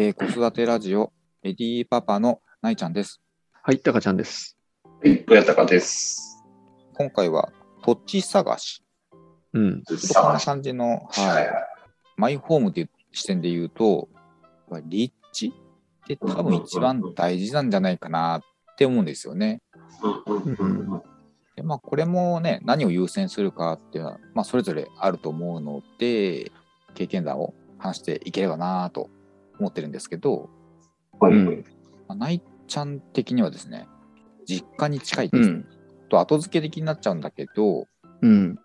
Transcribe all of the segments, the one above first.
えー子育てラジオ、エディパパのないちゃんです。はい、たかちゃんです。はい、親高です。今回は土地探し。うん。ちょっとこんな感じの、はい。マイホームという視点で言うと、まあ立地って多分一番大事なんじゃないかなって思うんですよね。うんでまあ、これもね、何を優先するかっていうのは、まあ、それぞれあると思うので、経験談を話していければなと思ってるんですけど、はいうんまあ、ないちゃん的にはですね、実家に近いです、うん。と後付け的になっちゃうんだけど、うん。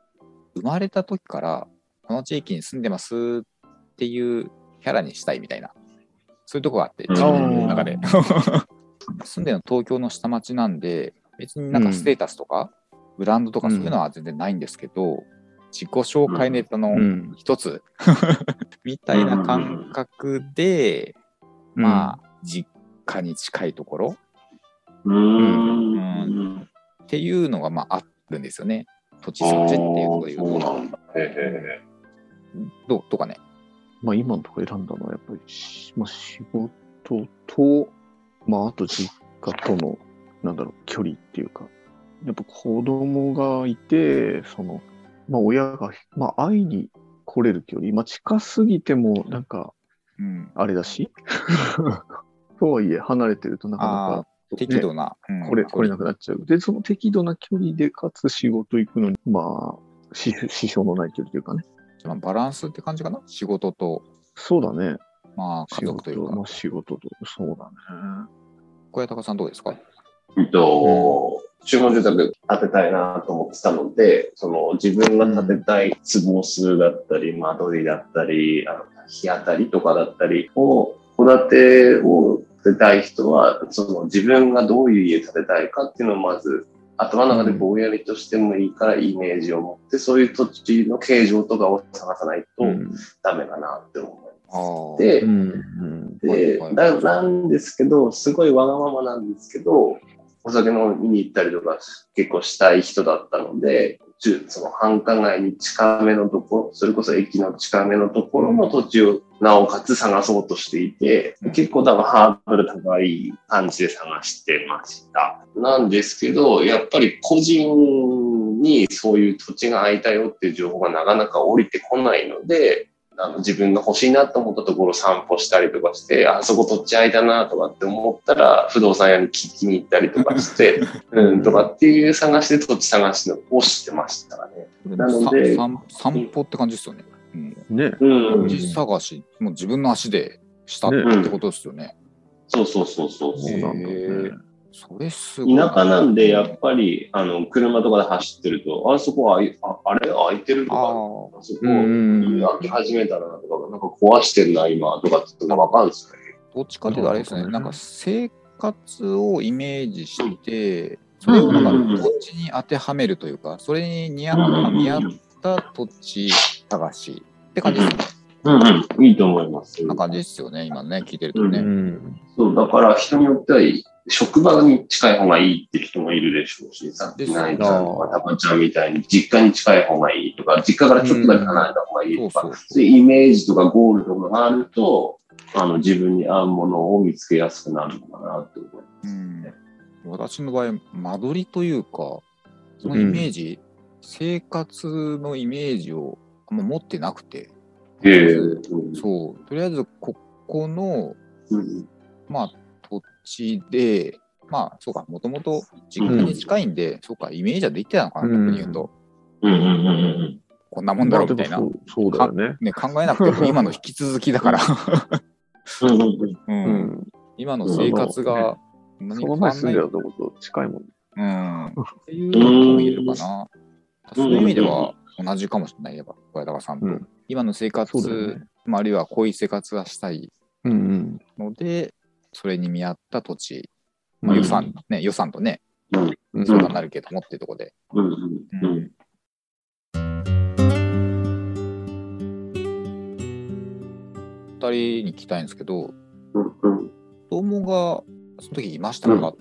生まれた時からこの地域に住んでますっていうキャラにしたいみたいな、そういうとこがあって、うん自分の中で。住んでるの東京の下町なんで、別になんかステータスとか、ブランドとかそういうのは全然ないんですけど、自己紹介ネタのうん。一つ、みたいな感覚で、まあ、実家に近いところうーん。っていうのがまああるんですよね。土地探しっていうとで言うと。そうなんだ。へえ。どう？とかね？まあ今のところ選んだの？はやっぱりし、まあ仕事と、まああと実家との、なんだろう、距離っていうか、やっぱ子供がいて、その、まあ親が、まあ会いに来れる距離、まあ近すぎてもなんか、うん。あれだし、とはいえ離れてるとなかなかああ、適度な。うんこれ、来れなくなっちゃう。で、その適度な距離で、かつ仕事行くのに、まあ、支支障のない距離というかね。まあバランスって感じかな？仕事と、そうだね。まあ、家族というか仕事。まあ、仕事と、そうだね。小谷高さんどうですか？えっと、注文住宅建てたいなと思ってたので、その自分が建てたい坪数だったり、間取りだったり、あの日当たりとかだったりを、戸建てを建てたい人は、その自分がどういう家建てたいかっていうのをまず、頭の中でぼんやりとしてもいいからイメージを持って、そういう土地の形状とかを探さないとうん。ダメかなって思います。でなんですけど、すごいわがままなんですけど、お酒飲みに行ったりとか結構したい人だったので、中その繁華街に近めのところ、それこそ駅の近めのところの土地をなおかつ探そうとしていて、結構多分ハードル高い感じで探してました。なんですけど、やっぱり個人にそういう土地が空いたよっていう情報がなかなか降りてこないので、あの自分が欲しいなと思ったところ散歩したりとかして、あそこ土地空いたなとかって思ったら、不動産屋に聞きに行ったりとかして、うん、とかっていう探しで土地探しのをしてましたかね。なのでさ散散歩って感じですよね。うん。ね。うん土地探し、もう自分の足でしたってことですよね。そうそうそうそう。そうなんだね。それすごい。田舎なんで、やっぱり、あの、車とかで走ってると、あそこあいああれ？空いてるとか、ああそこうん開き始めたなとか、なんか壊してんな、今、とかってわかるんですよね。どっちかというとあれですね、なんか生活をイメージして、それをなんか土地に当てはめるというか、それに似合った見合った土地探しって感じですよね。うんうん、いいと思います。そんな感じですよね、今ね、聞いてるとうね。ん。そう、だから人によっては、職場に近い方がいいって人もいるでしょうし、さっきナイちゃんとかタカちゃんみたいに実家に近い方がいいとか、実家からちょっとだけ離れた方がいいとか、そういうイメージとかゴールとかがあると、あの、自分に合うものを見つけやすくなるのかなって思います。うん、私の場合、間取りというか、そのイメージ、生活のイメージをあんま持ってなくて、ええうん。そう、とりあえずここの、うん。まあ、土地で、まあ、そうか、もともと実家に近いんで、そうか、イメージはできてたのかな、うん。逆に言うと、うんうんうんうんこんなもんだろうみたいな、そうそうだよね。ね、考えなくても今の引き続きだから、うんうんうん。ううん。ん。今の生活が何そも変わんない、の前住んでたとこと近いもんね。うん、っていうことも言えるかな。そういう意味では同じかもしれない、やっぱ小谷高さんと。うん。今の生活、ね。まあ、あるいはこういう生活がしたいうん。ので、それに見合った土地、まあ、うん。予算、ね、予算とね、うん。相談になるけどもっていうところで。うん。うん。うん。二人に聞きたいんですけど、うん。うん。子供がその時いましたか、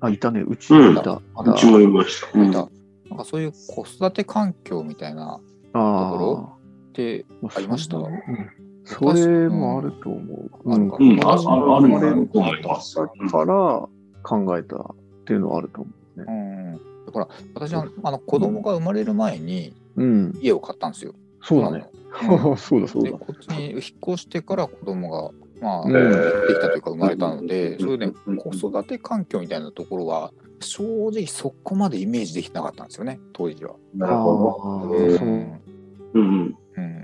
あ、いたね。うちにいた。うちもいました。いた。なんかそういう子育て環境みたいなあところってあ。ありました？それもあると思う。あるかうん、あ私ある、ある、あ生まれると思。から考えたっていうのはあると思うね。うん。だから私はあの子供が生まれる前にうん。家を買ったんですよ。そうだね。う そうだそうだ。でこっちに引っ越してから子供がまあ、うんできたというか生まれたので、うんそれでうん子育て環境みたいなところは正直そこまでイメージできなかったんですよね当時は。なるほど。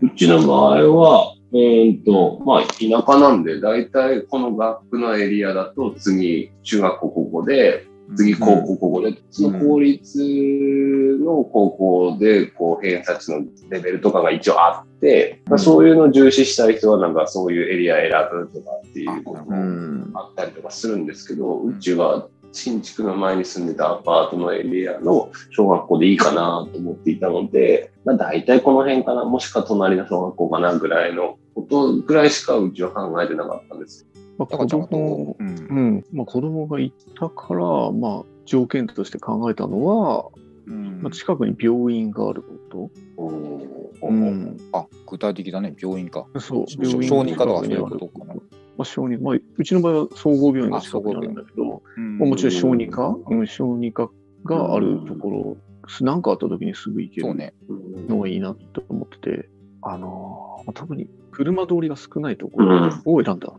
うちの場合は、えーっと、まあ、田舎なんで、大体この学区のエリアだと、次、中学校、高校で、次、高校、高校で、その公立の高校で、こう、偏差値のレベルとかが一応あって、まあ、そういうのを重視したい人は、なんかそういうエリア選ぶとかっていうことあなるほうん。あったりとかするんですけど、うちは新築の前に住んでたアパートのエリアの小学校でいいかなと思っていたので、まあ、大体この辺かな、もしくは隣の小学校かなぐらいのことぐらいしかうちは考えてなかったんです。まあ、子だからちゃんと供、うんうん。まあ、子供がいたから、まあ、条件として考えたのは、うんまあ、近くに病院があるこうと。んうん。あ具体的だね病院か。そう、し病院小児科とかそういうことかな。まあ、小児、まあ、うちの場合は総合病院が近くにあるんだけど、うんまあ、もちろん小児科、うん、小児科があるところ、なんかあった時にすぐ行ける。のがいいなと思ってて、あのーまあ、特に車通りが少ないところを選んだ。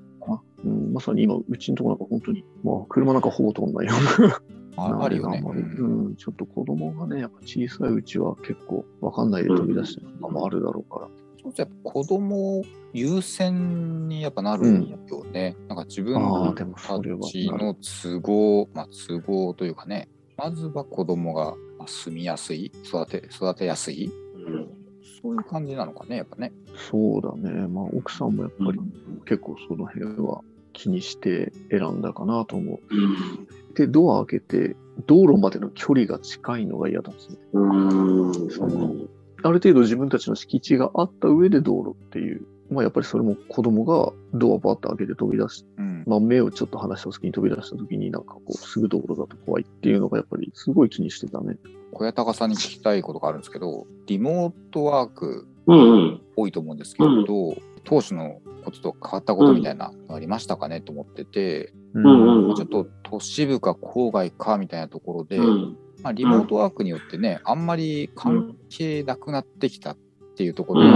うん、まさに今、うちのところなんか本当に、まあ、車なんかほぼ通んないような。ああるよね。うんうん、ちょっと子供がね、やっぱ小さいうちは結構わかんないで飛び出したのもあるだろうから。そうするとやっぱ子供優先にやっぱなるんよね。なんか自分たちの都合、まあ都合というかね、まずは子供がまあ住みやすい、育て育てやすい、そういう感じなのかね、やっぱね。そうだね。まあ、奥さんもやっぱり結構その辺は気にして選んだかなと思う。で、ドア開けて、道路までの距離が近いのが嫌なんですね。うん。そのある程度自分たちの敷地があった上で道路っていう。まあやっぱりそれも子供がドアバッと開けて飛び出しうん。まあ目をちょっと離した隙に飛び出した時になんかこうすぐ道路だと怖いっていうのがやっぱりすごい気にしてたね。小屋高さんに聞きたいことがあるんですけど、リモートワークうんうん。多いと思うんですけど、当初のことと変わったことみたいなのありましたかねと思ってて、ううんうん。ちょっと都市部か郊外かみたいなところで、うん。まあ、リモートワークによってね、あんまり関係なくなってきたっていうところが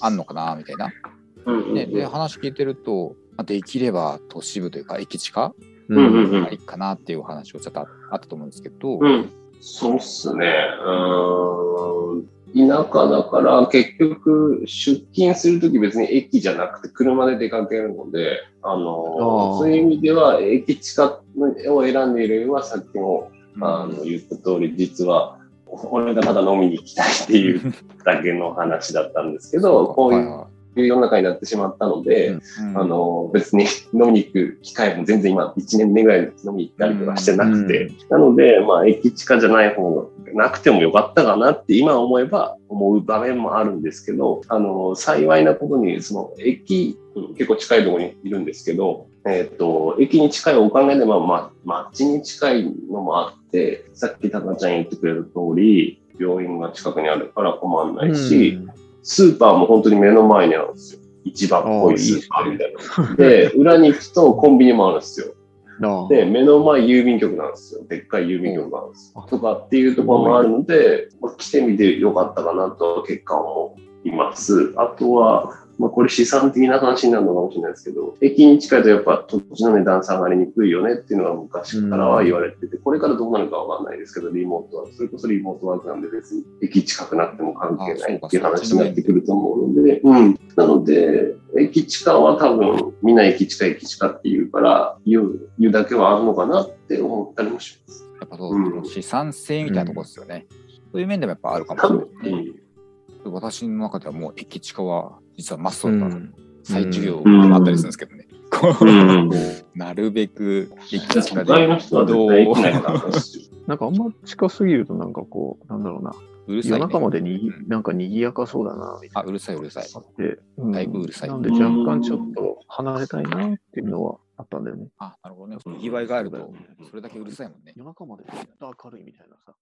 あんのかなみたいな。うん。ね、で話聞いてると、まあ、できれば都市部というか駅地下ううん。うん。うん。ありかなっていう話をちょっとああったと思うんですけど、うん。そうっすね。うーん。田舎だから結局出勤するとき別に駅じゃなくて車で出かけるので、あのそういう意味では駅近を選んでいるよりはさっきもうん。あの言った通り実は俺がただ飲みに行きたいっていうだけの話だったんですけど、こういうは世の中になってしまったので、いはいうん。あの、別に 飲みに行く機会も全然今、1年目ぐらいで飲みに行ったりとかしてなくて、なので、まあ、駅近じゃない方がなくてもよかったかなって今思えば思う場面もあるんですけど、あの、幸いなことに、その、駅、うん結構近いところにいるんですけど、えっ、と、駅に近いおかげで、まあ、まあ、街に近いのもあって、さっきタカちゃん言ってくれる通り、病院が近くにあるから困らないし、スーパーも本当に目の前にあるんですよ。市場っぽいスーパーみたいな。で、裏に行くとコンビニもあるんですよ。で、目の前郵便局なんですよ。でっかい郵便局があるんですうん。とかっていうところもあるので、まあ、来てみてよかったかなと結果思います。あとは、まあこれ資産的な話になるのかもしれないですけど、駅に近いとやっぱ土地の値段下がりにくいよねっていうのが昔からは言われてて、これからどうなるかわかんないですけど、リモートは、それこそリモートワークなんで別に駅近くなっても関係ないっていう話になってくると思うので、うん。なので、駅近は多分、みんな駅近駅近って言うから、言う、言うだけはあるのかなって思ったりもします。やっぱそう、うん資産性みたいなところですよね。そういう面でもやっぱあるかも多しれ分ない、ね。私の中ではもう駅近は実はマストだったん再授業うんもあったりするんですけどね。なるべく駅都近で会の人は絶対駅ないからですよ。なんかあんま近すぎるとなんかこう、なんだろうな、うるさい、ね。夜中までにうんなんか賑やかそうだな、みたいあ、うるさいうるさい。うんだいぶうるさいなんで若干ちょっと離れたいなっていうのはあったんだよね。あ、なるほどね。にぎわいがあるとそうだよね、それだけうるさいもんね。夜中まで明るいみたいなさ。